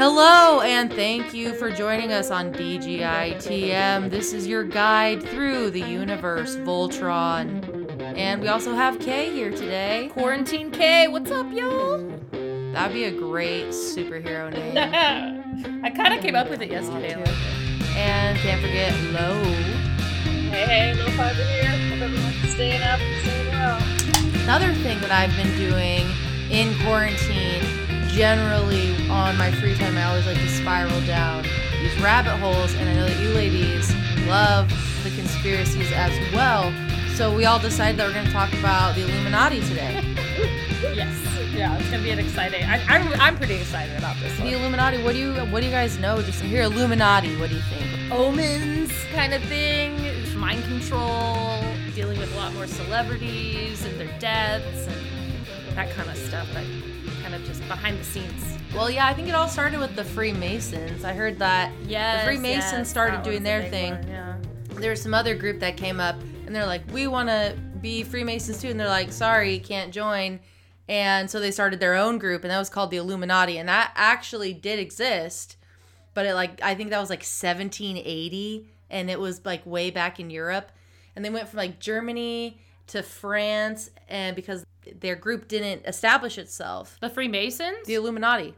Hello, and thank you for joining us on BGITM. This is your guide through the universe, Voltron. And we also have Kay here today. Quarantine K, what's up, y'all? That'd be a great superhero name. I kind of came up with it yesterday. And can't forget Lo. Hey, hey, Little Fiber here. Hope everyone's staying up and staying well. Another thing that I've been doing in quarantine, generally on my free time, I always like to spiral down these rabbit holes, and I know that you ladies love the conspiracies as well. So we all decided that we're going to talk about the Illuminati today. yes, yeah, it's gonna be an exciting. I, I'm, I'm pretty excited about this. The One. Illuminati. What do you What do you guys know? Just here, Illuminati. What do you think? Omens kind of thing, mind control, dealing with a lot more celebrities and their deaths and that kind of stuff. That kind of just behind the scenes. Well, yeah, I think it all started with the Freemasons. I heard that Yes, Freemasons yes, started doing their thing. one, Yeah. there was some other group that came up and they're like, we want to be Freemasons too. And they're like, sorry, can't join. And so they started their own group and that was called the Illuminati. And that actually did exist. But it like, I think that was like 1780 and it was like way back in Europe. And they went from like Germany to France and because their group didn't establish itself. The Freemasons The Illuminati.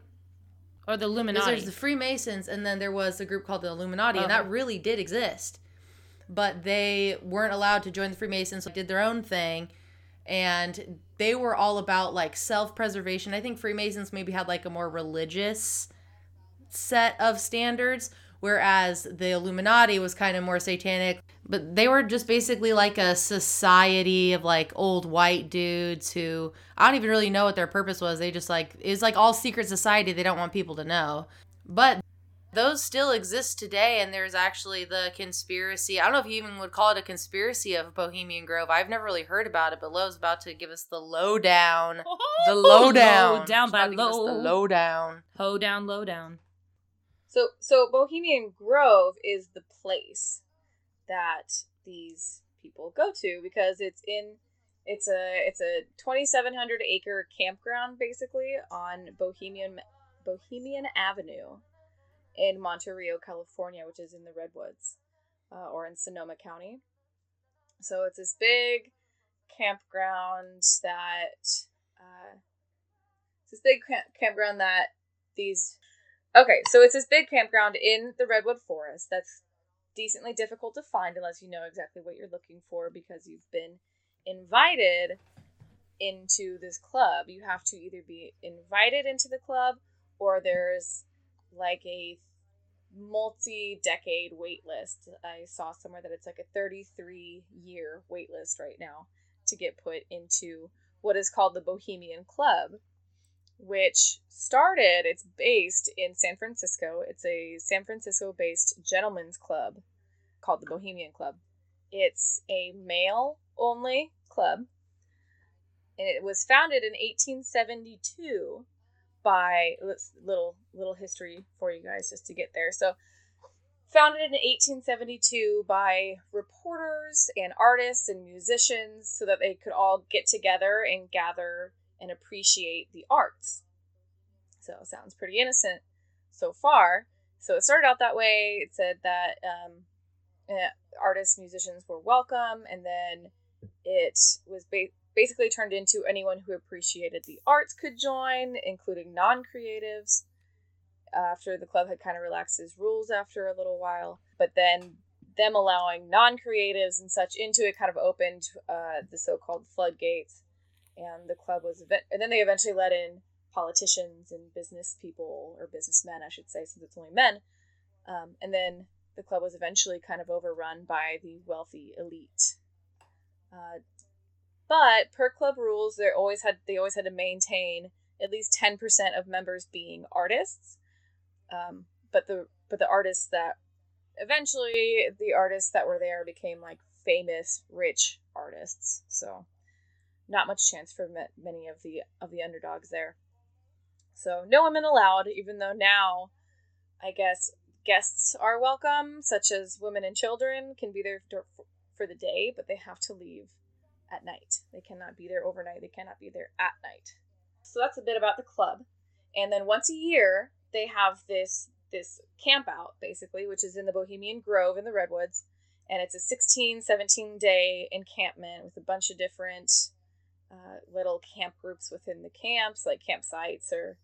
or the Illuminati. there's the Freemasons, and then there was a group called the Illuminati, and that really did exist. But they weren't allowed to join the Freemasons, so they did their own thing. And they were all about like self preservation. I think Freemasons maybe had like a more religious set of standards, whereas the Illuminati was kind of more satanic. But they were just basically like a society of like old white dudes who I don't even really know what their purpose was. They just like it's like all secret society. They don't want people to know. But those still exist today, and there's actually the conspiracy. I don't know if you even would call it a conspiracy of Bohemian Grove. I've never really heard about it, but Lo's about to give us the lowdown. Oh, the lowdown. Low down She's by about to give us low. The lowdown. Ho down, low down. So, so Bohemian Grove is the place that these people go to because it's in it's a it's a 2700 acre campground basically on Bohemian Bohemian Avenue in Monte Rio, California, which is in the Redwoods uh, or in Sonoma County. So it's this big campground that uh, it's this big camp- campground that these Okay, so it's this big campground in the Redwood Forest that's decently difficult to find unless you know exactly what you're looking for because you've been invited into this club. You have to either be invited into the club or there's like a multi decade wait list. I saw somewhere that it's like a 33 year wait list right now to get put into what is called the Bohemian Club which started, it's based in San Francisco. It's a San Francisco based gentlemen's club called the Bohemian Club. It's a male only club. And it was founded in 1872 by little little history for you guys just to get there. So founded in 1872 by reporters and artists and musicians so that they could all get together and gather and appreciate the arts. So it sounds pretty innocent so far. So it started out that way. It said that um, eh, artists, musicians were welcome, and then it was ba- basically turned into anyone who appreciated the arts could join, including non creatives. After the club had kind of relaxed its rules after a little while, but then them allowing non creatives and such into it kind of opened uh, the so called floodgates and the club was event- and then they eventually let in politicians and business people or businessmen i should say since it's only men. Um, and then the club was eventually kind of overrun by the wealthy elite. Uh, but per club rules they always had they always had to maintain at least 10% of members being artists. Um, but the but the artists that eventually the artists that were there became like famous rich artists so not much chance for many of the of the underdogs there. So no women allowed, even though now, I guess guests are welcome, such as women and children can be there for, the day, but they have to leave at night. They cannot be there overnight. They cannot be there at night. So that's a bit about the club. And then once a year, they have this this camp out basically, which is in the Bohemian Grove in the Redwoods, and it's a 16, 17 day encampment with a bunch of different uh, little camp groups within the camps, like campsites or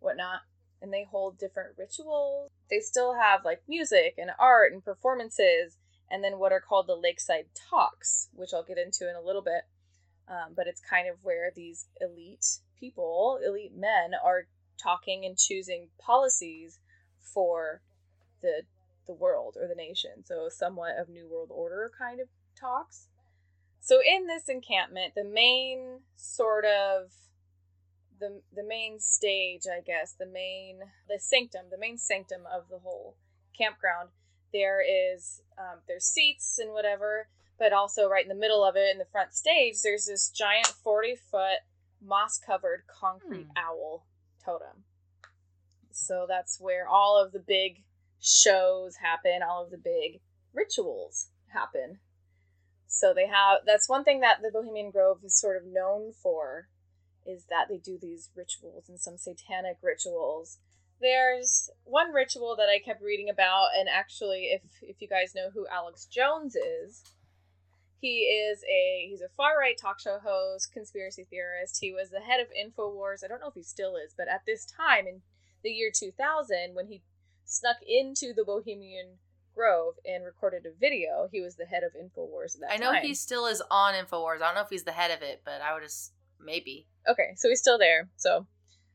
whatnot. And they hold different rituals. They still have like music and art and performances, and then what are called the Lakeside Talks, which I'll get into in a little bit. Um, but it's kind of where these elite people, elite men, are talking and choosing policies for the the world or the nation. So somewhat of New World Order kind of talks. So in this encampment, the main sort of the the main stage, I guess, the main the sanctum, the main sanctum of the whole campground, there is um, there's seats and whatever, but also right in the middle of it, in the front stage, there's this giant forty foot moss covered concrete hmm. owl totem. So that's where all of the big shows happen, all of the big rituals happen. So they have that's one thing that the Bohemian Grove is sort of known for is that they do these rituals and some satanic rituals. There's one ritual that I kept reading about and actually if if you guys know who Alex Jones is, he is a he's a far right talk show host, conspiracy theorist. He was the head of InfoWars. I don't know if he still is, but at this time in the year 2000 when he snuck into the Bohemian Grove and recorded a video. He was the head of Infowars at that time. I know time. he still is on Infowars. I don't know if he's the head of it, but I would just maybe. Okay, so he's still there. So,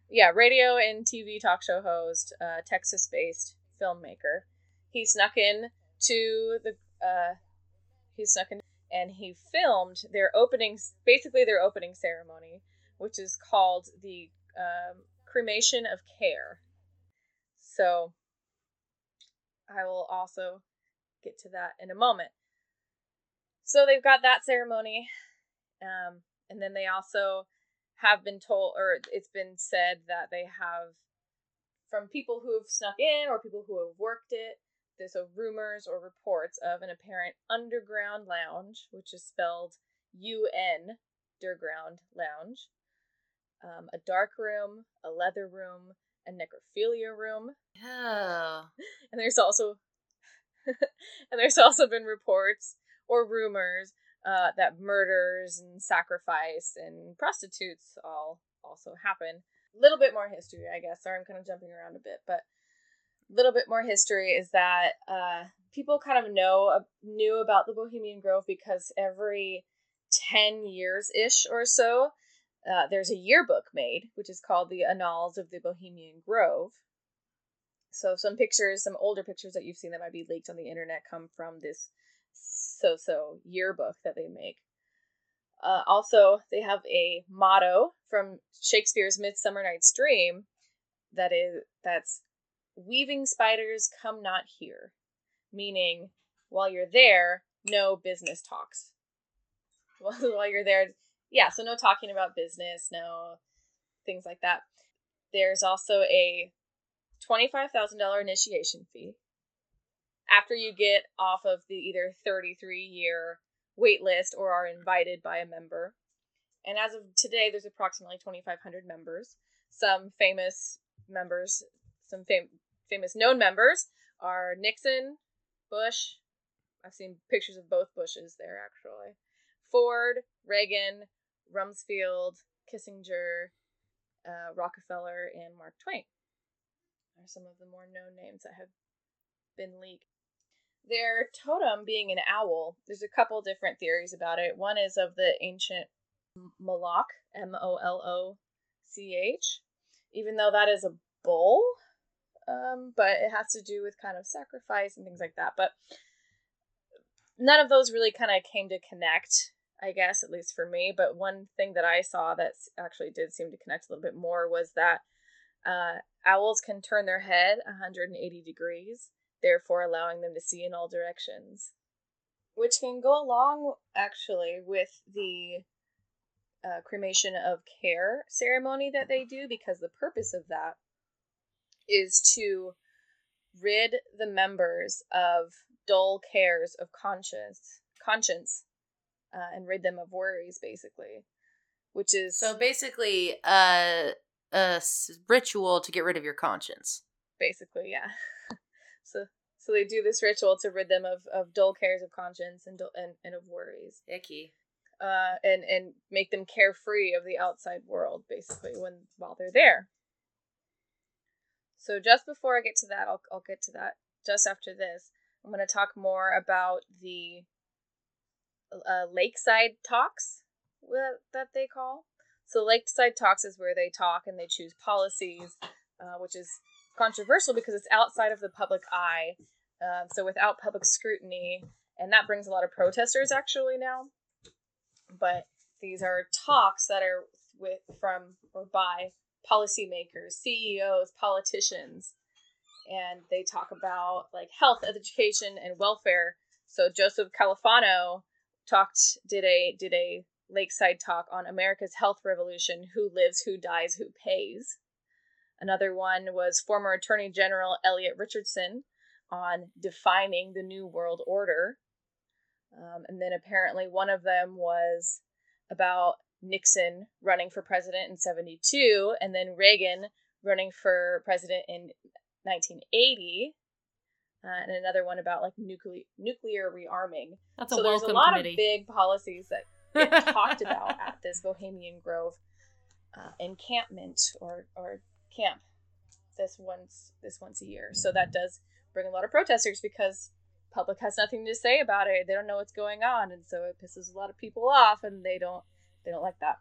yeah, radio and TV talk show host, uh, Texas-based filmmaker. He snuck in to the. Uh, he snuck in and he filmed their opening, basically their opening ceremony, which is called the um, cremation of care. So I will also get to that in a moment. So they've got that ceremony, um, and then they also have been told, or it's been said that they have, from people who have snuck in or people who have worked it, there's a rumors or reports of an apparent underground lounge, which is spelled U N, Underground Lounge, um, a dark room, a leather room, a necrophilia room. Oh. And there's also and there's also been reports or rumors uh, that murders and sacrifice and prostitutes all also happen. A little bit more history, I guess. Sorry, I'm kind of jumping around a bit, but a little bit more history is that uh, people kind of know uh, knew about the Bohemian Grove because every ten years ish or so, uh, there's a yearbook made, which is called the Annals of the Bohemian Grove. So some pictures, some older pictures that you've seen that might be leaked on the internet come from this so-so yearbook that they make. Uh, also, they have a motto from Shakespeare's Midsummer Night's Dream that is that's weaving spiders come not here, meaning while you're there, no business talks. while you're there, yeah, so no talking about business, no things like that. There's also a $25,000 initiation fee after you get off of the either 33 year wait list or are invited by a member. And as of today, there's approximately 2,500 members. Some famous members, some fam- famous known members are Nixon, Bush. I've seen pictures of both Bushes there actually. Ford, Reagan, Rumsfeld, Kissinger, uh, Rockefeller, and Mark Twain are some of the more known names that have been leaked. Their totem being an owl, there's a couple different theories about it. One is of the ancient Moloch, M O L O C H, even though that is a bull, um, but it has to do with kind of sacrifice and things like that. But none of those really kind of came to connect I guess, at least for me. But one thing that I saw that actually did seem to connect a little bit more was that uh, owls can turn their head 180 degrees, therefore allowing them to see in all directions. Which can go along, actually, with the uh, cremation of care ceremony that they do, because the purpose of that is to rid the members of dull cares of conscience conscience uh, and rid them of worries, basically. Which is so basically a a ritual to get rid of your conscience. basically, yeah. so so they do this ritual to rid them of, of dull cares of conscience and, dull, and and of worries. Icky. Uh, and and make them carefree of the outside world, basically, when while they're there. So just before I get to that, I'll I'll get to that just after this. I'm going to talk more about the uh, lakeside talks that they call. So lakeside talks is where they talk and they choose policies, uh, which is controversial because it's outside of the public eye. Uh, so without public scrutiny, and that brings a lot of protesters actually now. But these are talks that are with from or by policymakers, CEOs, politicians, and they talk about like health, education, and welfare. So Joseph Califano talked did a did a lakeside talk on America's health revolution: who lives, who dies, who pays. Another one was former Attorney General Elliot Richardson on defining the New World Order. Um, and then apparently one of them was about Nixon running for president in 72 and then Reagan running for president in 1980. Uh, and another one about like nuclear nuclear rearming. That's a so there's a lot committee. of big policies that get talked about at this Bohemian Grove uh, encampment or or camp this once this once a year. So that does bring a lot of protesters because public has nothing to say about it. They don't know what's going on, and so it pisses a lot of people off, and they don't they don't like that.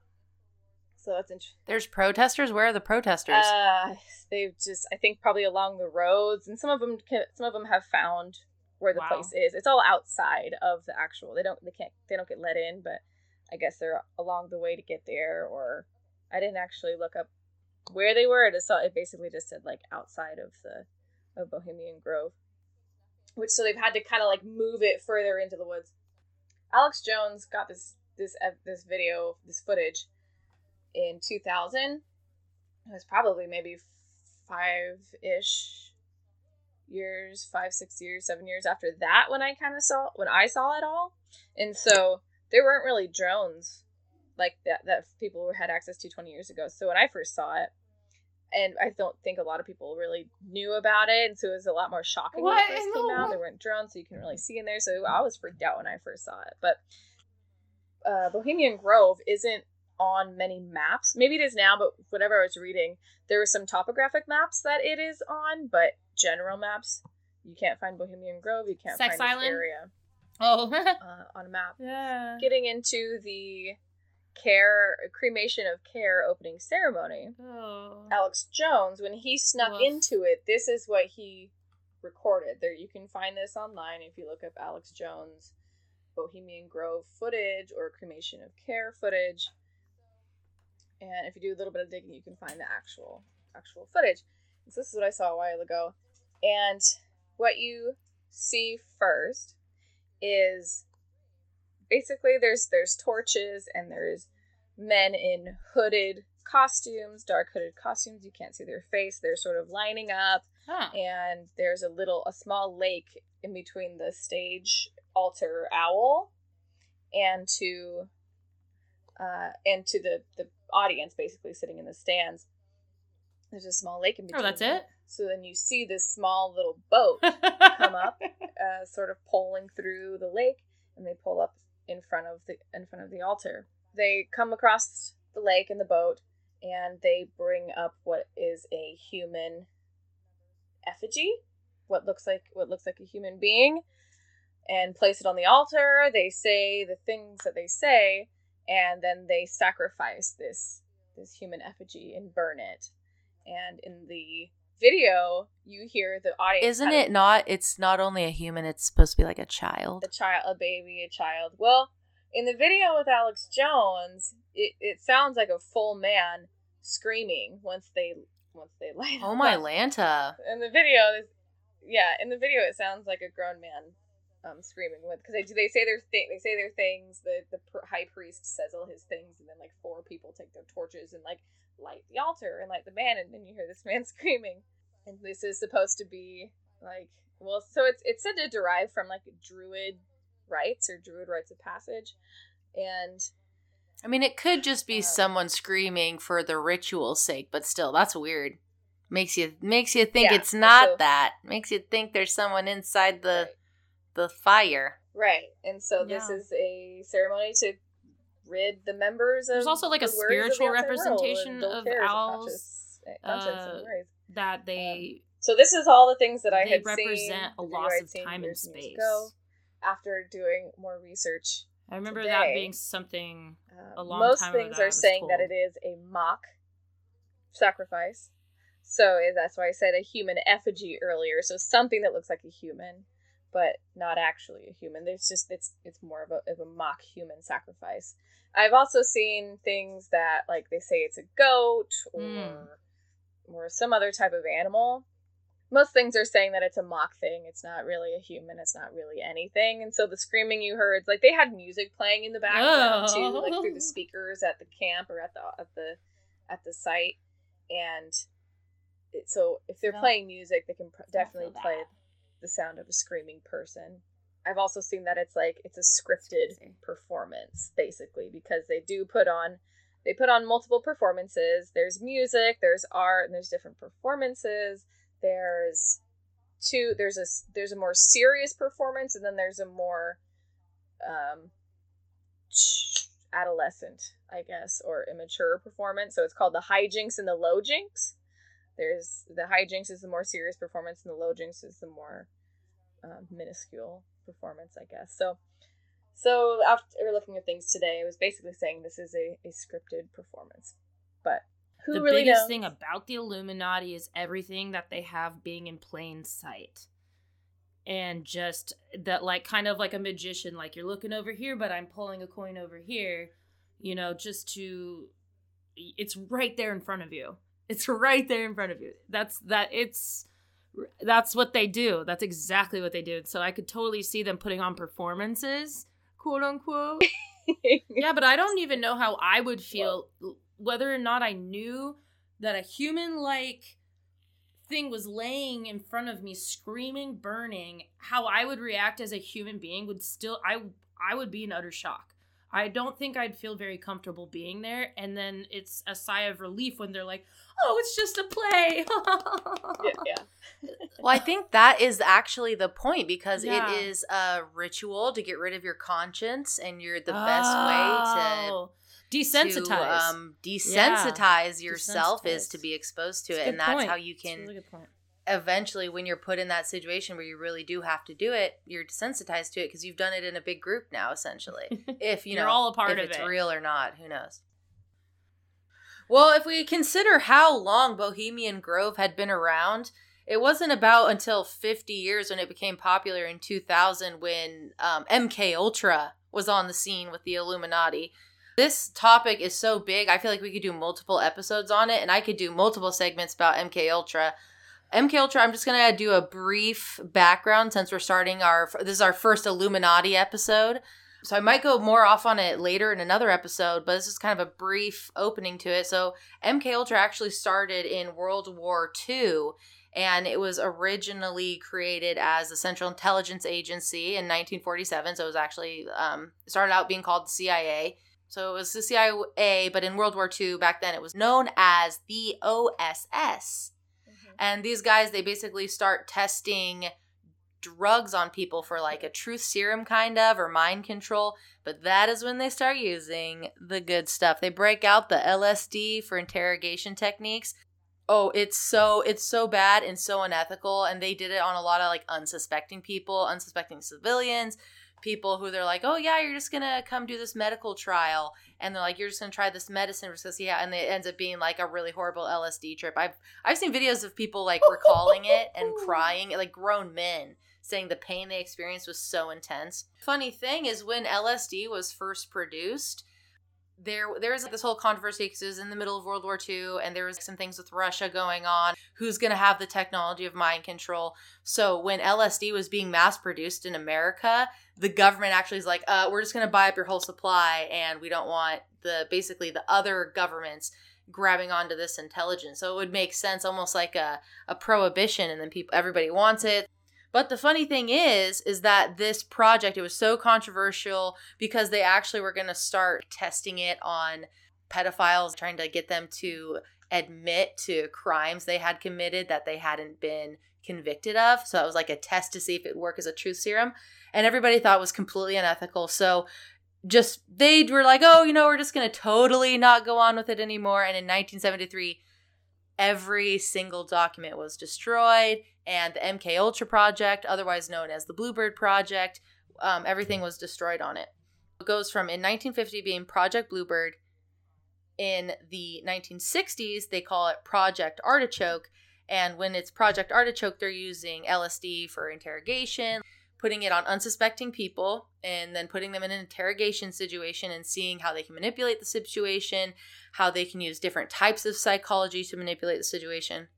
So that's interesting. There's protesters. Where are the protesters? Uh, they've just I think probably along the roads, and some of them can, some of them have found where the Wow. place is. It's all outside of the actual. They don't they can't they don't get let in, but I guess they're along the way to get there. Or I didn't actually look up where they were. It just saw it basically just said like outside of the of Bohemian Grove, which so they've had to kind of like move it further into the woods. Alex Jones got this this ev- this video this footage in 2000 it was probably maybe five ish years, five, six years, seven years after that when I kind of saw when I saw it all. And so there weren't really drones like that that people had access to 20 years ago. So when I first saw it, and I don't think a lot of people really knew about it, and so it was a lot more shocking when What it first came out. There weren't drones, so you can really see in there. So I was freaked out when I first saw it. But uh, Bohemian Grove isn't on many maps. Maybe it is now, but whatever I was reading, there were some topographic maps that it is on, but general maps, you can't find Bohemian Grove. You can't Sex find Island? this area oh. uh, on a map. yeah. Getting into the care cremation of care opening ceremony, Oh. Alex Jones, when he snuck Woof. into it, this is what he recorded. There, you can find this online if you look up Alex Jones Bohemian Grove footage or cremation of care footage. And if you do a little bit of digging, you can find the actual actual footage. So this is what I saw a while ago. And what you see first is basically there's there's torches and there's men in hooded costumes, dark hooded costumes. You can't see their face. They're sort of lining up Huh. and there's a little a small lake in between the stage altar owl and to uh and to the the audience basically sitting in the stands there's a small lake in between Oh, that's it? so then you see this small little boat come up uh, sort of poling through the lake and they pull up in front of the in front of the altar. They come across the lake in the boat and they bring up what is a human effigy what looks like what looks like a human being and place it on the altar. They say the things that they say and then they sacrifice this this human effigy and burn it and in the video you hear the audience Isn't it not? It's not only a human. It's supposed to be like a child. a child, a baby, a child. Well, in the video with Alex Jones, it, it sounds like a full man screaming once they once they light Oh my. Lanta! In the video, this- yeah, in the video, it sounds like a grown man um screaming with because they do they say their thing they say their things. The the high priest says all his things, and then like four people take their torches and like light the altar and light the man, and then you hear this man screaming. And this is supposed to be like well, so it's it's said to derive from like druid rites or druid rites of passage, and I mean, it could just be Um, someone screaming for the ritual's sake, but still, that's weird. Makes you makes you think Yeah, it's not so- that. Makes you think there's someone inside the Right. The fire. Right. And so this Yeah. is a ceremony to rid the members of There's also, like, a of spiritual outside representation of owls, uh, conscience and worries. that they So this is all the things that I had represent seen, a loss of time and space. ago after doing more research. I remember that being something Uh, A long most things are saying that it is a mock sacrifice. So eh, that's why I said a human effigy earlier. So something that looks like a human, but not actually a human. There's just it's it's more of a of a mock human sacrifice. I've also seen things that like they say it's a goat or Mm. or some other type of animal. Most things are saying that it's a mock thing. It's not really a human. It's not really anything. And so the screaming you heard, is like they had music playing in the background too, like through Oh. the speakers at the camp or at the at the at the site. And it, so if they're Don't- playing music, they can pr- definitely play. The sound of a screaming person. I've also seen that it's like it's a scripted performance basically because they do put on they put on multiple performances. There's music, there's art, and there's different performances. There's two there's a there's a more serious performance and then there's a more um adolescent, I guess, or immature performance. So it's called the hijinks and the low jinks. There's the hijinks is the more serious performance, and the low jinks is the more um, minuscule performance, I guess. So, so after looking at things today, it was basically saying this is a, a scripted performance, but who the really biggest knows? thing about the Illuminati is everything that they have being in plain sight. And just that, like, kind of like a magician, like you're looking over here, but I'm pulling a coin over here, you know, just to. It's right there in front of you. It's right there in front of you. That's that, it's. That's what they do. That's exactly what they do. So I could totally see them putting on performances, quote unquote. yeah, but I don't even know how I would feel whether or not I knew that a human like thing was laying in front of me screaming burning how I would react as a human being would still I I would be in utter shock. I don't think I'd feel very comfortable being there and then it's a sigh of relief when they're like, "Oh, it's just a play." yeah, yeah. Well, I think that is actually the point because Yeah. it is a ritual to get rid of your conscience, and you're the best way Oh. to desensitize. to, um, desensitize yourself is to be exposed to It's it, good and that's point. how you It's a can really good point. eventually, when you're put in that situation where you really do have to do it, you're desensitized to it because you've done it in a big group now, essentially. If you You're know, all a part if of it's it. real or not, who knows? Well, if we consider how long Bohemian Grove had been around, it wasn't about until 50 years when it became popular in 2000 when um, MK Ultra was on the scene with the Illuminati. This topic is so big, I feel like we could do multiple episodes on it, and I could do multiple segments about MK Ultra. MK Ultra, I'm just gonna do a brief background since we're starting our this is our first Illuminati episode. So I might go more off on it later in another episode, but this is kind of a brief opening to it. So MK Ultra actually started in World War II and it was originally created as the Central Intelligence Agency in 1947. So it was actually um, started out being called the CIA. So it was the CIA, but in World War II back then it was known as the OSS. And these guys, they basically start testing drugs on people for like a truth serum kind of or mind control. But that is when they start using the good stuff. They break out the LSD for interrogation techniques. Oh, it's so it's so bad and so unethical and they did it on a lot of like unsuspecting people, unsuspecting civilians, people who they're like, "Oh yeah, you're just going to come do this medical trial." And they're like, "You're just going to try this medicine just to see how," and it ends up being like a really horrible LSD trip. I've I've seen videos of people like recalling it and crying, like grown men saying the pain they experienced was so intense. Funny thing is when LSD was first produced, there there was this whole controversy because it was in the middle of World War II and there was some things with Russia going on. Who's going to have the technology of mind control? So when LSD was being mass produced in America, the government actually is like, uh, we're just going to buy up your whole supply and we don't want the basically the other governments grabbing onto this intelligence. So it would make sense almost like a, a prohibition and then people everybody wants it. But the funny thing is, is that this project, it was so controversial because they actually were going to start testing it on pedophiles, trying to get them to admit to crimes they had committed that they hadn't been convicted of. So it was like a test to see if it would work as a truth serum. And everybody thought was completely unethical. So just they were like, oh, you know, we're just going to totally not go on with it anymore. And in 1973, every single document was destroyed and the mk ultra project otherwise known as the bluebird project um, everything was destroyed on it it goes from in 1950 being project bluebird in the 1960s they call it project artichoke and when it's project artichoke they're using lsd for interrogation putting it on unsuspecting people and then putting them in an interrogation situation and seeing how they can manipulate the situation, how they can use different types of psychology to manipulate the situation.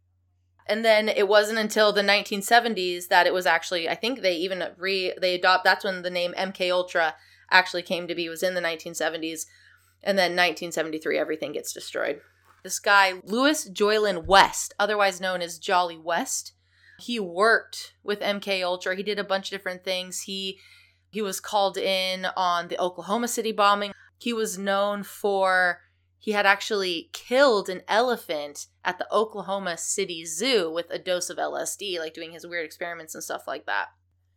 And then it wasn't until the 1970s that it was actually I think they even re they adopt that's when the name MK Ultra actually came to be was in the 1970s and then 1973 everything gets destroyed. This guy Louis Jolyon West, otherwise known as Jolly West, he worked with MK Ultra. He did a bunch of different things. He he was called in on the Oklahoma City bombing. He was known for he had actually killed an elephant at the Oklahoma City Zoo with a dose of LSD, like doing his weird experiments and stuff like that.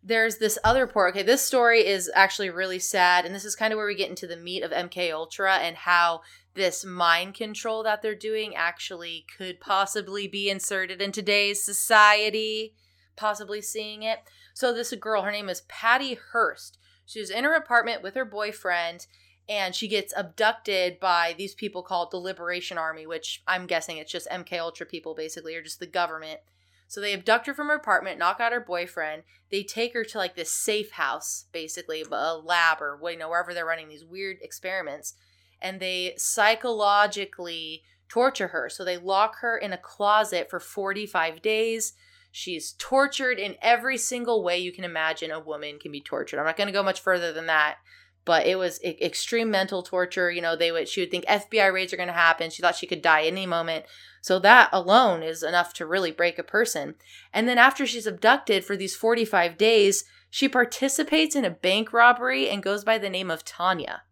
There's this other report. Okay, this story is actually really sad, and this is kind of where we get into the meat of MK Ultra and how this mind control that they're doing actually could possibly be inserted in today's society, possibly seeing it. So, this girl, her name is Patty Hearst. She's in her apartment with her boyfriend, and she gets abducted by these people called the Liberation Army, which I'm guessing it's just MK Ultra people, basically, or just the government. So they abduct her from her apartment, knock out her boyfriend. They take her to like this safe house, basically, a lab or you know, wherever they're running these weird experiments and they psychologically torture her. So they lock her in a closet for 45 days. She's tortured in every single way you can imagine a woman can be tortured. I'm not going to go much further than that, but it was extreme mental torture. You know, they would she would think FBI raids are going to happen. She thought she could die any moment. So that alone is enough to really break a person. And then after she's abducted for these 45 days, she participates in a bank robbery and goes by the name of Tanya.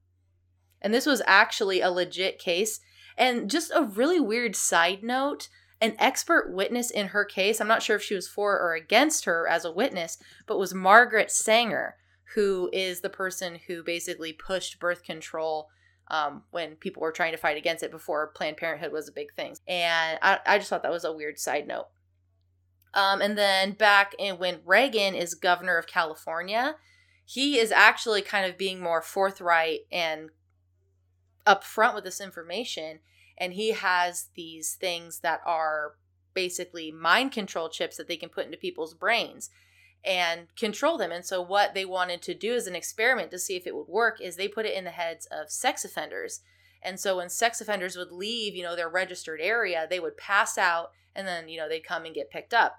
And this was actually a legit case. And just a really weird side note an expert witness in her case, I'm not sure if she was for or against her as a witness, but was Margaret Sanger, who is the person who basically pushed birth control um, when people were trying to fight against it before Planned Parenthood was a big thing. And I, I just thought that was a weird side note. Um, and then back in when Reagan is governor of California, he is actually kind of being more forthright and upfront with this information and he has these things that are basically mind control chips that they can put into people's brains and control them. And so what they wanted to do as an experiment to see if it would work is they put it in the heads of sex offenders. And so when sex offenders would leave, you know, their registered area, they would pass out and then, you know, they'd come and get picked up.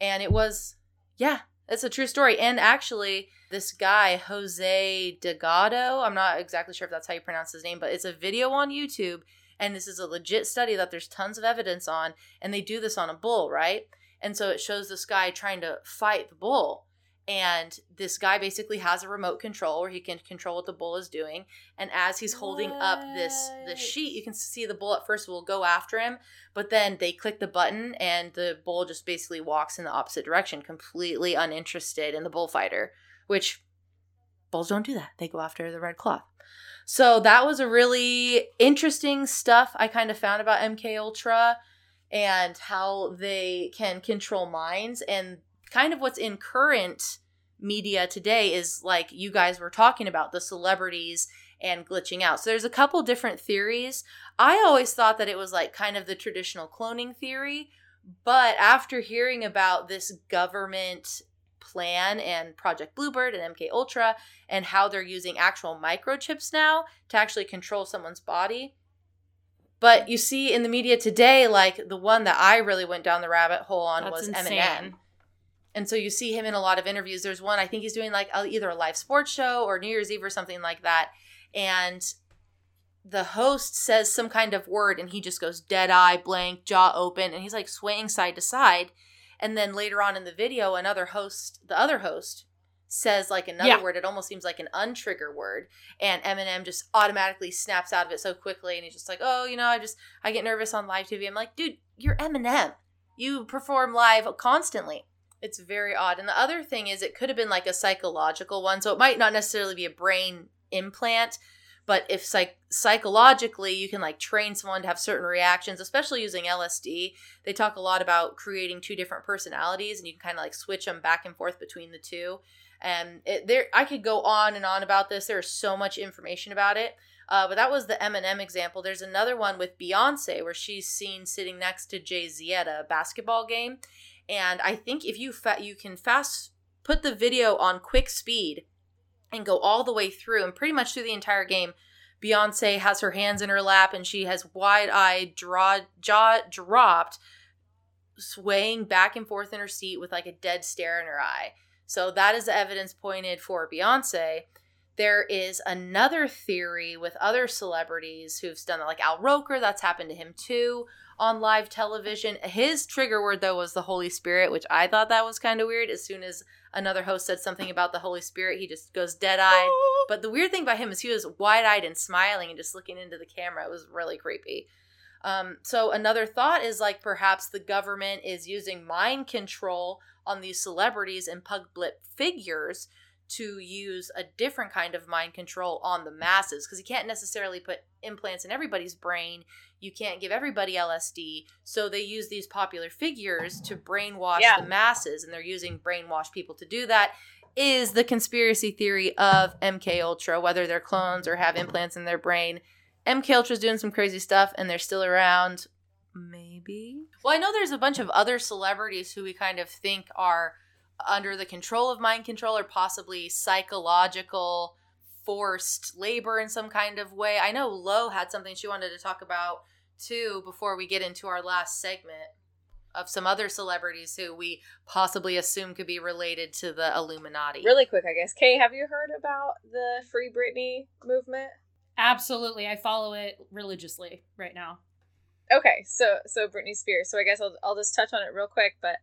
And it was yeah, it's a true story. And actually, this guy, Jose Delgado, I'm not exactly sure if that's how you pronounce his name, but it's a video on YouTube. And this is a legit study that there's tons of evidence on. And they do this on a bull, right? And so it shows this guy trying to fight the bull. And this guy basically has a remote control where he can control what the bull is doing. And as he's holding what? up this the sheet you can see the bull at first will go after him but then they click the button and the bull just basically walks in the opposite direction completely uninterested in the bullfighter which bulls don't do that. They go after the red cloth. So that was a really interesting stuff i kind of found about mk ultra and how they can control minds and kind of what's in current media today is like you guys were talking about the celebrities and glitching out. So there's a couple different theories. I always thought that it was like kind of the traditional cloning theory, but after hearing about this government plan and Project Bluebird and MK Ultra and how they're using actual microchips now to actually control someone's body. But you see in the media today, like the one that I really went down the rabbit hole on That's was insane. Eminem. And so you see him in a lot of interviews. There's one, I think he's doing like either a live sports show or New Year's Eve or something like that. And the host says some kind of word and he just goes dead eye, blank, jaw open, and he's like swaying side to side. And then later on in the video, another host, the other host, says like another Yeah. word, it almost seems like an untrigger word, and Eminem just automatically snaps out of it so quickly, and he's just like, "Oh, you know, I just I get nervous on live TV." I'm like, dude, you're Eminem. You perform live constantly. It's very odd. And the other thing is, it could have been like a psychological one, so it might not necessarily be a brain implant, but if psych- psychologically you can like train someone to have certain reactions, especially using LSD, they talk a lot about creating two different personalities, and you can kind of like switch them back and forth between the two. And it, there, I could go on and on about this. There's so much information about it. Uh, but that was the Eminem example. There's another one with Beyonce where she's seen sitting next to Jay Z at a basketball game, and I think if you fa- you can fast put the video on quick speed and go all the way through and pretty much through the entire game. Beyonce has her hands in her lap and she has wide eyed, draw, jaw dropped, swaying back and forth in her seat with like a dead stare in her eye. So that is the evidence pointed for Beyonce. There is another theory with other celebrities who've done that, like Al Roker, that's happened to him too on live television. His trigger word, though, was the Holy Spirit, which I thought that was kind of weird. As soon as another host said something about the Holy Spirit, he just goes dead eyed. Oh. But the weird thing about him is he was wide eyed and smiling and just looking into the camera. It was really creepy. Um, so another thought is like perhaps the government is using mind control on these celebrities and public figures to use a different kind of mind control on the masses because you can't necessarily put implants in everybody's brain. You can't give everybody LSD. So they use these popular figures to brainwash Yeah. the masses, and they're using brainwash people to do that. Is the conspiracy theory of MK Ultra, whether they're clones or have implants in their brain. MK Ultra's doing some crazy stuff and they're still around. Maybe. Well, I know there's a bunch of other celebrities who we kind of think are under the control of mind control or possibly psychological forced labor in some kind of way. I know Lo had something she wanted to talk about too before we get into our last segment of some other celebrities who we possibly assume could be related to the Illuminati. Really quick, I guess. Kay, have you heard about the Free Britney movement? Absolutely. I follow it religiously right now. Okay, so so Britney Spears. So I guess I'll I'll just touch on it real quick. But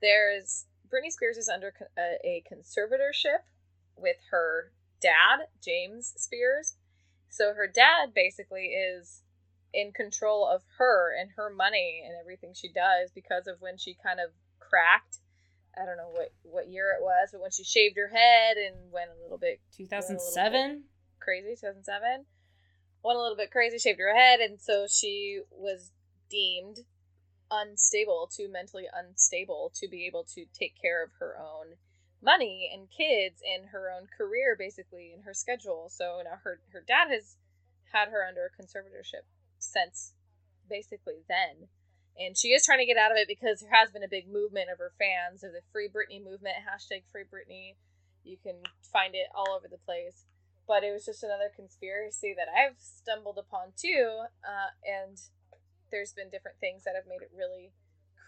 there's Britney Spears is under a, uh, a conservatorship with her dad, James Spears. So her dad basically is in control of her and her money and everything she does because of when she kind of cracked. I don't know what what year it was, but when she shaved her head and went a little bit 2007? Crazy, 2007. Went a little bit crazy, shaved her head, and so she was deemed unstable, too mentally unstable to be able to take care of her own money and kids and her own career, basically, and her schedule. So now her her dad has had her under conservatorship since basically then. And she is trying to get out of it because there has been a big movement of her fans of the Free Britney movement, hashtag Free Britney. You can find it all over the place but it was just another conspiracy that I've stumbled upon too. Uh, and there's been different things that have made it really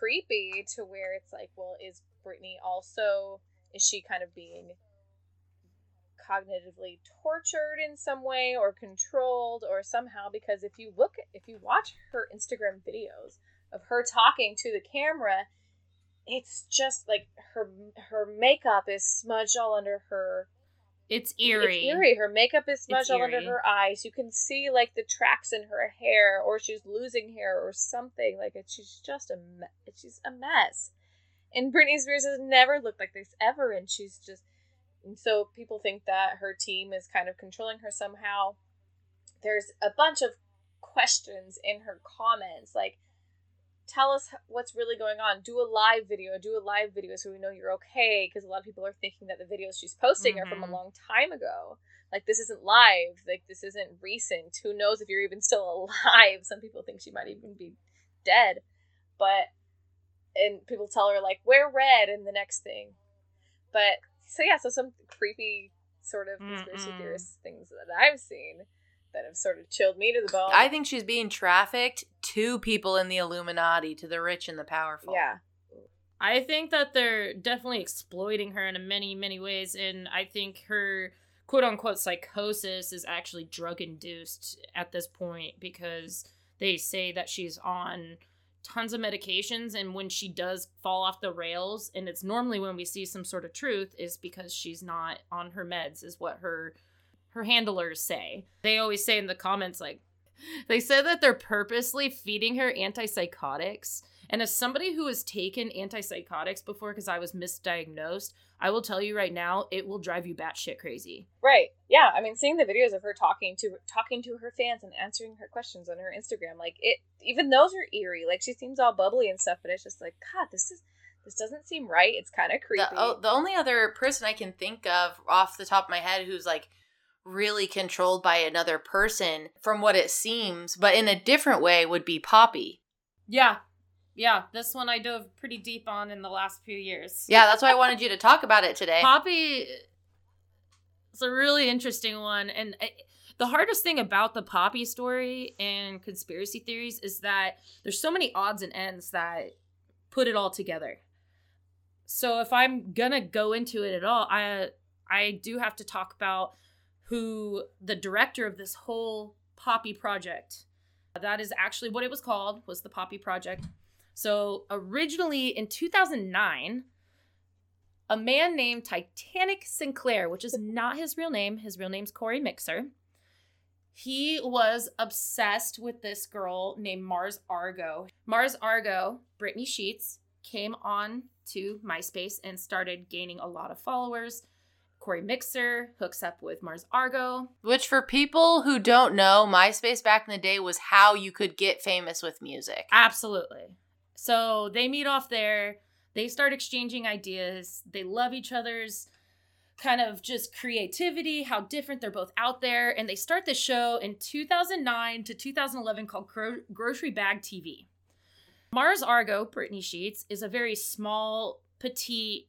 creepy to where it's like, well, is Britney also is she kind of being cognitively tortured in some way or controlled or somehow because if you look if you watch her Instagram videos of her talking to the camera it's just like her her makeup is smudged all under her It's eerie. it's eerie. Her makeup is smudged all under her eyes. You can see like the tracks in her hair, or she's losing hair, or something. Like it, she's just a me- she's a mess. And Britney Spears has never looked like this ever, and she's just. And so people think that her team is kind of controlling her somehow. There's a bunch of questions in her comments, like tell us what's really going on. Do a live video. Do a live video so we know you're okay. Because a lot of people are thinking that the videos she's posting are from a Mhm. long time ago. Like this isn't live. Like this isn't recent. Who knows if you're even still alive? Some people think she might even be dead. But and people tell her like wear red in the next thing. But so yeah, so some creepy sort of conspiracy theorist things that I've seen that have sort of chilled me to the bone. I think she's being trafficked to people in the Illuminati, to the rich and the powerful. yeah. I think that they're definitely exploiting her in many, many ways, and I think her quote unquote psychosis is actually drug induced at this point because they say that she's on tons of medications and when she does fall off the rails and it's normally when we see some sort of truth is because she's not on her meds is what her her handlers say. They always say in the comments like they said that they're purposely feeding her antipsychotics. And as somebody who has taken antipsychotics before because I was misdiagnosed, I will tell you right now, it will drive you batshit crazy. Right. Yeah. I mean, seeing the videos of her talking to talking to her fans and answering her questions on her Instagram, like it, even those are eerie. Like she seems all bubbly and stuff, but it's just like, God, this is this doesn't seem right. It's kind of creepy. The, oh, the only other person I can think of off the top of my head who's like really controlled by another person from what it seems, but in a different way would be Poppy. Yeah. Yeah, this one I dove pretty deep on in the last few years. Yeah, that's why I wanted you to talk about it today. Poppy it's a really interesting one and I, the hardest thing about the Poppy story and conspiracy theories is that there's so many odds and ends that put it all together. So if I'm going to go into it at all, I I do have to talk about who the director of this whole Poppy project. That is actually what it was called, was the Poppy project. So originally in 2009, a man named Titanic Sinclair, which is not his real name, his real name's Corey Mixter. He was obsessed with this girl named Mars Argo. Mars Argo, Brittany Sheets, came on to MySpace and started gaining a lot of followers. Corey Mixter hooks up with Mars Argo. Which, for people who don't know, MySpace back in the day was how you could get famous with music. Absolutely. So they meet off there. They start exchanging ideas. They love each other's kind of just creativity, how different they're both out there. And they start the show in 2009 to 2011 called Gro- Grocery Bag TV. Mars Argo, Brittany Sheets, is a very small, petite,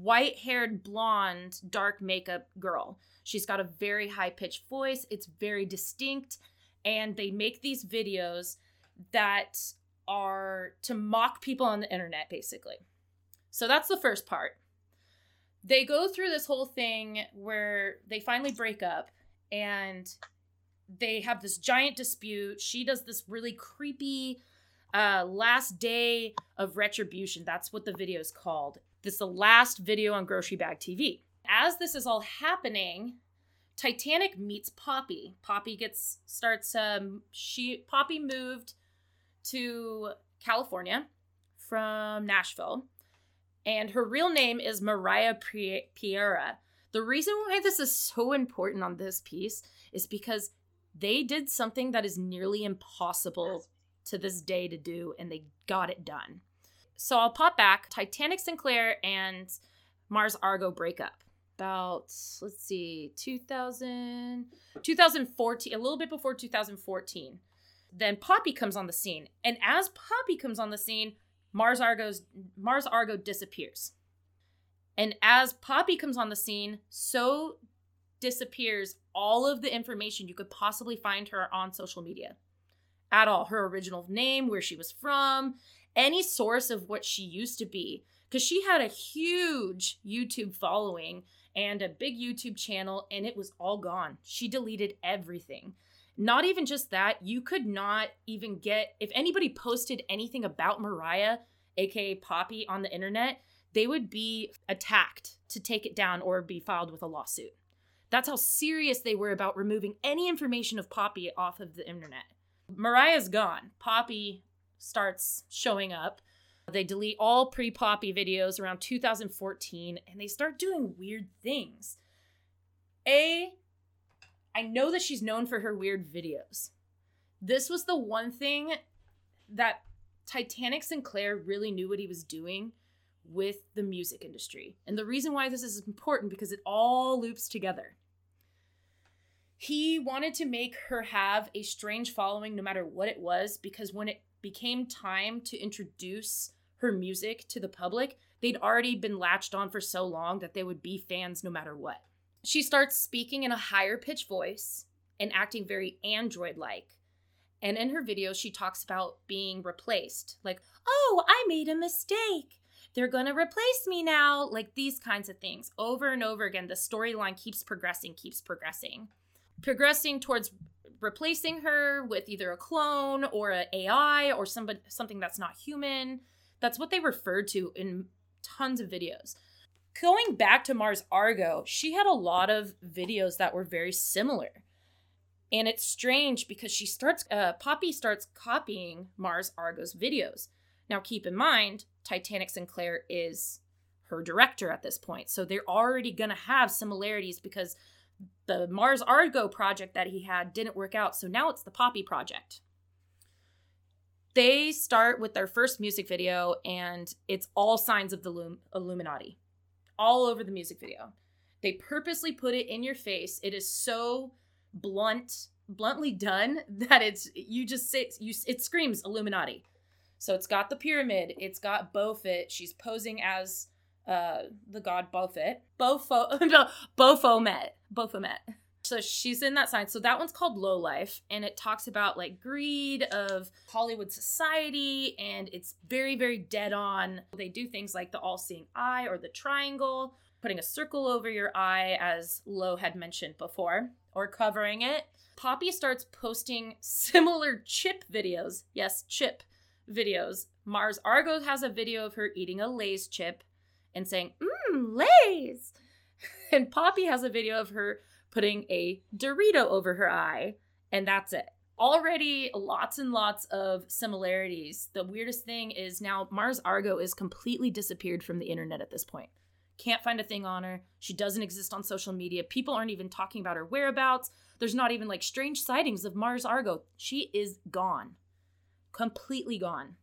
white haired, blonde, dark makeup girl. She's got a very high pitched voice, it's very distinct, and they make these videos that are to mock people on the internet, basically. So that's the first part. They go through this whole thing where they finally break up and they have this giant dispute. She does this really creepy uh, last day of retribution. That's what the video is called. This is the last video on Grocery Bag TV. As this is all happening, Titanic meets Poppy. Poppy gets starts um she Poppy moved to California from Nashville and her real name is Mariah Piera. The reason why this is so important on this piece is because they did something that is nearly impossible to this day to do and they got it done. So I'll pop back. Titanic Sinclair and Mars Argo break up. About, let's see, 2000, 2014, a little bit before 2014. Then Poppy comes on the scene. And as Poppy comes on the scene, Mars Argo's Mars Argo disappears. And as Poppy comes on the scene, so disappears all of the information you could possibly find her on social media. At all. Her original name, where she was from, any source of what she used to be. Because she had a huge YouTube following and a big YouTube channel, and it was all gone. She deleted everything. Not even just that, you could not even get, if anybody posted anything about Mariah, aka Poppy, on the internet, they would be attacked to take it down or be filed with a lawsuit. That's how serious they were about removing any information of Poppy off of the internet. Mariah's gone. Poppy starts showing up. They delete all pre Poppy videos around 2014 and they start doing weird things. A, I know that she's known for her weird videos. This was the one thing that Titanic Sinclair really knew what he was doing with the music industry. And the reason why this is important because it all loops together. He wanted to make her have a strange following no matter what it was because when it became time to introduce her music to the public, they'd already been latched on for so long that they would be fans no matter what. She starts speaking in a higher pitched voice and acting very android like. And in her videos, she talks about being replaced. Like, oh, I made a mistake. They're going to replace me now. Like these kinds of things. Over and over again, the storyline keeps progressing, keeps progressing. Progressing towards replacing her with either a clone or an AI or somebody something that's not human. That's what they referred to in tons of videos. Going back to Mars Argo, she had a lot of videos that were very similar. And it's strange because she starts uh, Poppy starts copying Mars Argo's videos. Now keep in mind, Titanic Sinclair is her director at this point. So they're already going to have similarities because the Mars Argo project that he had didn't work out. So now it's the Poppy project. They start with their first music video, and it's all signs of the Lum- Illuminati all over the music video. They purposely put it in your face. It is so blunt, bluntly done that it's you just say you it screams Illuminati. So it's got the pyramid. It's got Beaufort. She's posing as uh the god Beaufort. Beaufort no, Baphomet. Baphomet. So she's in that sign. So that one's called Lo Life, and it talks about like greed of Hollywood society, and it's very, very dead on. They do things like the all seeing eye or the triangle, putting a circle over your eye, as Low had mentioned before, or covering it. Poppy starts posting similar chip videos. Yes, chip videos. Mars Argo has a video of her eating a Lay's chip and saying, Mmm, Lay's. And Poppy has a video of her putting a Dorito over her eye, and that's it. Already lots and lots of similarities. The weirdest thing is now Mars Argo is completely disappeared from the internet at this point. Can't find a thing on her. She doesn't exist on social media. People aren't even talking about her whereabouts. There's not even like strange sightings of Mars Argo. She is gone. Completely gone.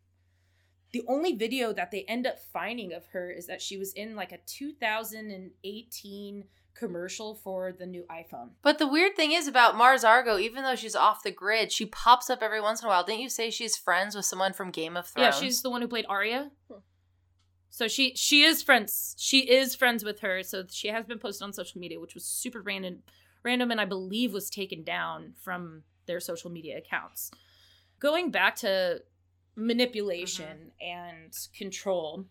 The only video that they end up finding of her is that she was in like a 2018 commercial for the new iPhone. But the weird thing is about Mars Argo, even though she's off the grid, she pops up every once in a while. Didn't you say she's friends with someone from Game of Thrones? Yeah, she's the one who played Arya. Hmm. So she she is friends. She is friends with her. So she has been posted on social media, which was super random, random, and I believe was taken down from their social media accounts. Going back to manipulation mm-hmm. and control,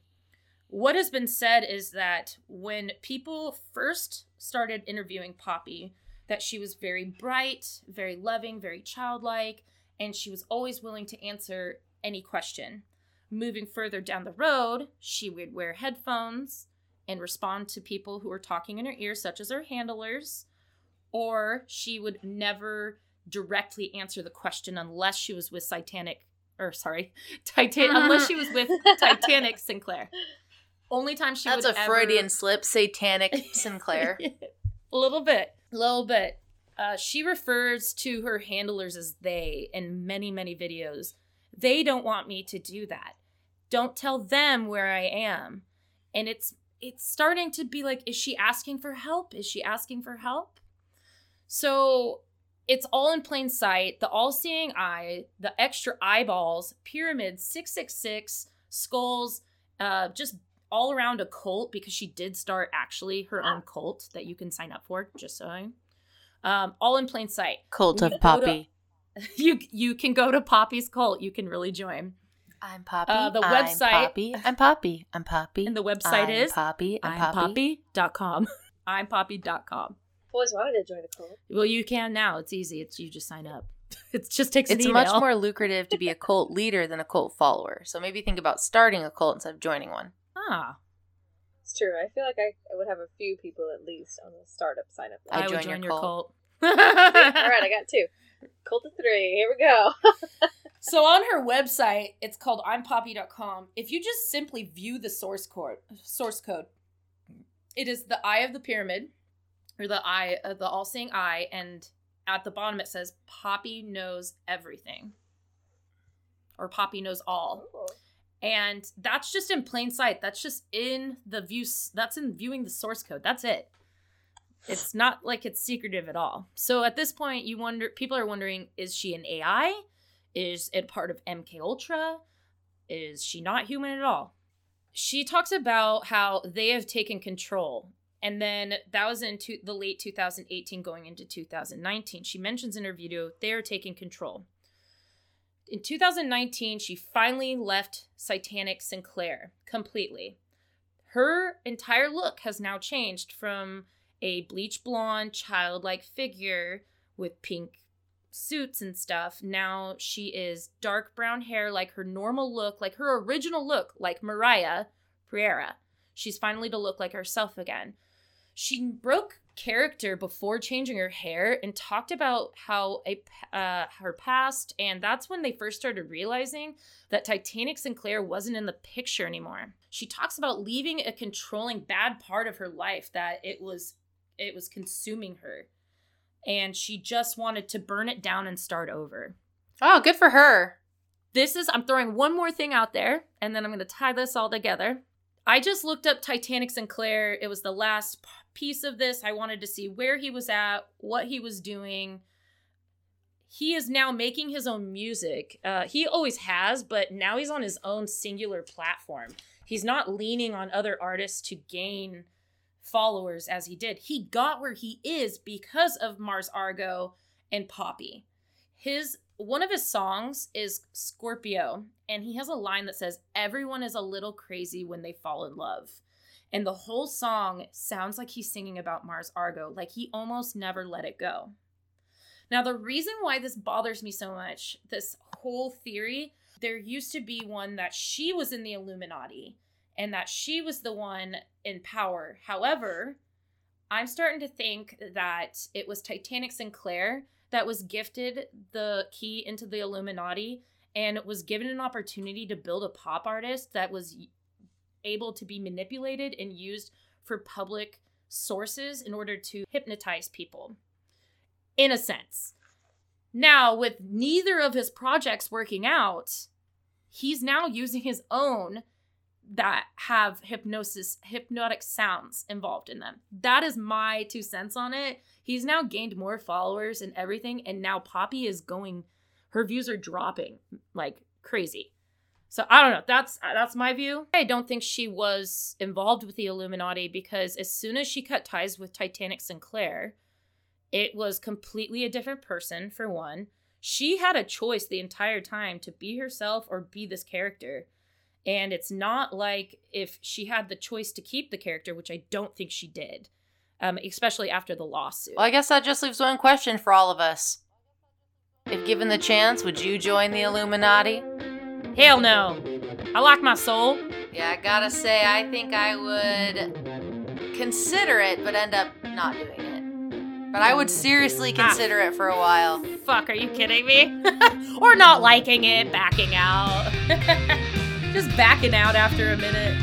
what has been said is that when people first started interviewing Poppy, that she was very bright, very loving, very childlike, and she was always willing to answer any question. Moving further down the road, she would wear headphones and respond to people who were talking in her ear, such as her handlers, or she would never directly answer the question unless she was with Titanic, or sorry, Titan, unless she was with Titanic Sinclair. Only time she That's a ever- Freudian slip, satanic Sinclair. a little bit. A little bit. Uh, she refers to her handlers as they in many, many videos. They don't want me to do that. Don't tell them where I am. And it's it's starting to be like, is she asking for help? Is she asking for help? So it's all in plain sight. The all-seeing eye, the extra eyeballs, pyramids, 666, skulls, uh, just all around a cult because she did start actually her own cult that you can sign up for, just so. Um, all in plain sight. Cult of you go to- Poppy. You you can go to Poppy's cult. You can really join. I'm Poppy. Uh, the I'm website- Poppy. I'm Poppy. I'm Poppy. And the website I'm is Poppy. I'm, I'm Poppy. poppy.com. I'm poppy.com. Always wanted to join a cult. Well, you can now. It's easy. It's you just sign up. It just takes an It's email. much more lucrative to be a cult leader than a cult follower. So maybe think about starting a cult instead of joining one. Ah, It's true. I feel like I, I would have a few people at least on the startup sign up I. I, would join join your your cult. cult. All right, I got two. Cult of three. Here we go. So on her website, it's called impoppy.com. If you just simply view the source code, source code, it is the eye of the pyramid, or the eye of the all-seeing eye, and at the bottom it says Poppy knows everything, or Poppy knows all, Oh. and that's just in plain sight. That's just in the view. That's in viewing the source code. That's it. It's not like it's secretive at all. So at this point, you wonder. People are wondering: Is she an AI? Is it part of MK Ultra? Is she not human at all? She talks about how they have taken control. And then that was in the late 2018 going into 2019. She mentions in her video they are taking control. In 2019, she finally left Satanic Sinclair completely. Her entire look has now changed from a bleach blonde, childlike figure with pink suits and stuff. Now she is dark brown hair, like her normal look, like her original look, like Mariah Priera. She's finally to look like herself again. She broke character before changing her hair and talked about how a uh, her past, and that's when they first started realizing that Titanic Sinclair wasn't in the picture anymore. She talks about leaving a controlling bad part of her life that it was it was consuming her and she just wanted to burn it down and start over. Oh, good for her. This is, I'm throwing one more thing out there, and then I'm going to tie this all together. I just looked up Titanic Sinclair. It was the last piece of this. I wanted to see where he was at, what he was doing. He is now making his own music. Uh, he always has, but now he's on his own singular platform. He's not leaning on other artists to gain followers as he did. He got where he is because of Mars Argo and Poppy. His one of his songs is Scorpio, and he has a line that says, Everyone is a little crazy when they fall in love. And the whole song sounds like he's singing about Mars Argo, like he almost never let it go. Now, the reason why this bothers me so much, this whole theory, there used to be one that she was in the Illuminati and that she was the one in power. However, I'm starting to think that it was Titanic Sinclair that was gifted the key into the Illuminati and was given an opportunity to build a pop artist that was able to be manipulated and used for public sources in order to hypnotize people. In a sense. Now, with neither of his projects working out, he's now using his own that have hypnosis hypnotic sounds involved in them. That is my two cents on it. He's now gained more followers and everything and now Poppy is going her views are dropping like crazy. So I don't know. That's that's my view. I don't think she was involved with the Illuminati because as soon as she cut ties with Titanic Sinclair, it was completely a different person for one. She had a choice the entire time to be herself or be this character and it's not like if she had the choice to keep the character, which I don't think she did, um, especially after the lawsuit. Well, I guess that just leaves one question for all of us. If given the chance, would you join the Illuminati? Hell no. I like my soul. Yeah, I gotta say, I think I would consider it, but end up not doing it. But I would seriously ah. consider ah. it for a while. Fuck, are you kidding me? or not liking it, backing out. just backing out after a minute.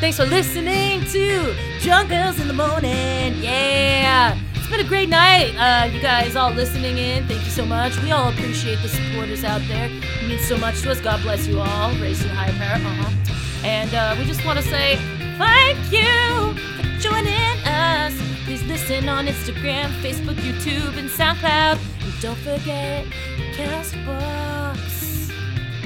Thanks for listening to Drunk Girls in the Morning. Yeah. Been a great night. Uh, you guys all listening in. Thank you so much. We all appreciate the supporters out there. It means so much to us. God bless you all. Raise you high prayer. Uh-huh. And uh, we just want to say thank you for joining us. Please listen on Instagram, Facebook, YouTube, and SoundCloud. And don't forget Castbox.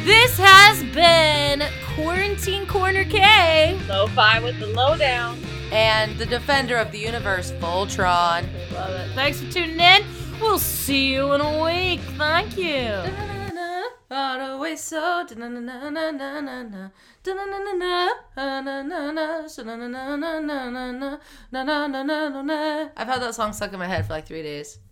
This has been Quarantine Corner K. Lo-fi with the lowdown. And the defender of the universe, Voltron. Love it. Thanks for tuning in. We'll see you in a week. Thank you. So I've had that song stuck in my head for like three days.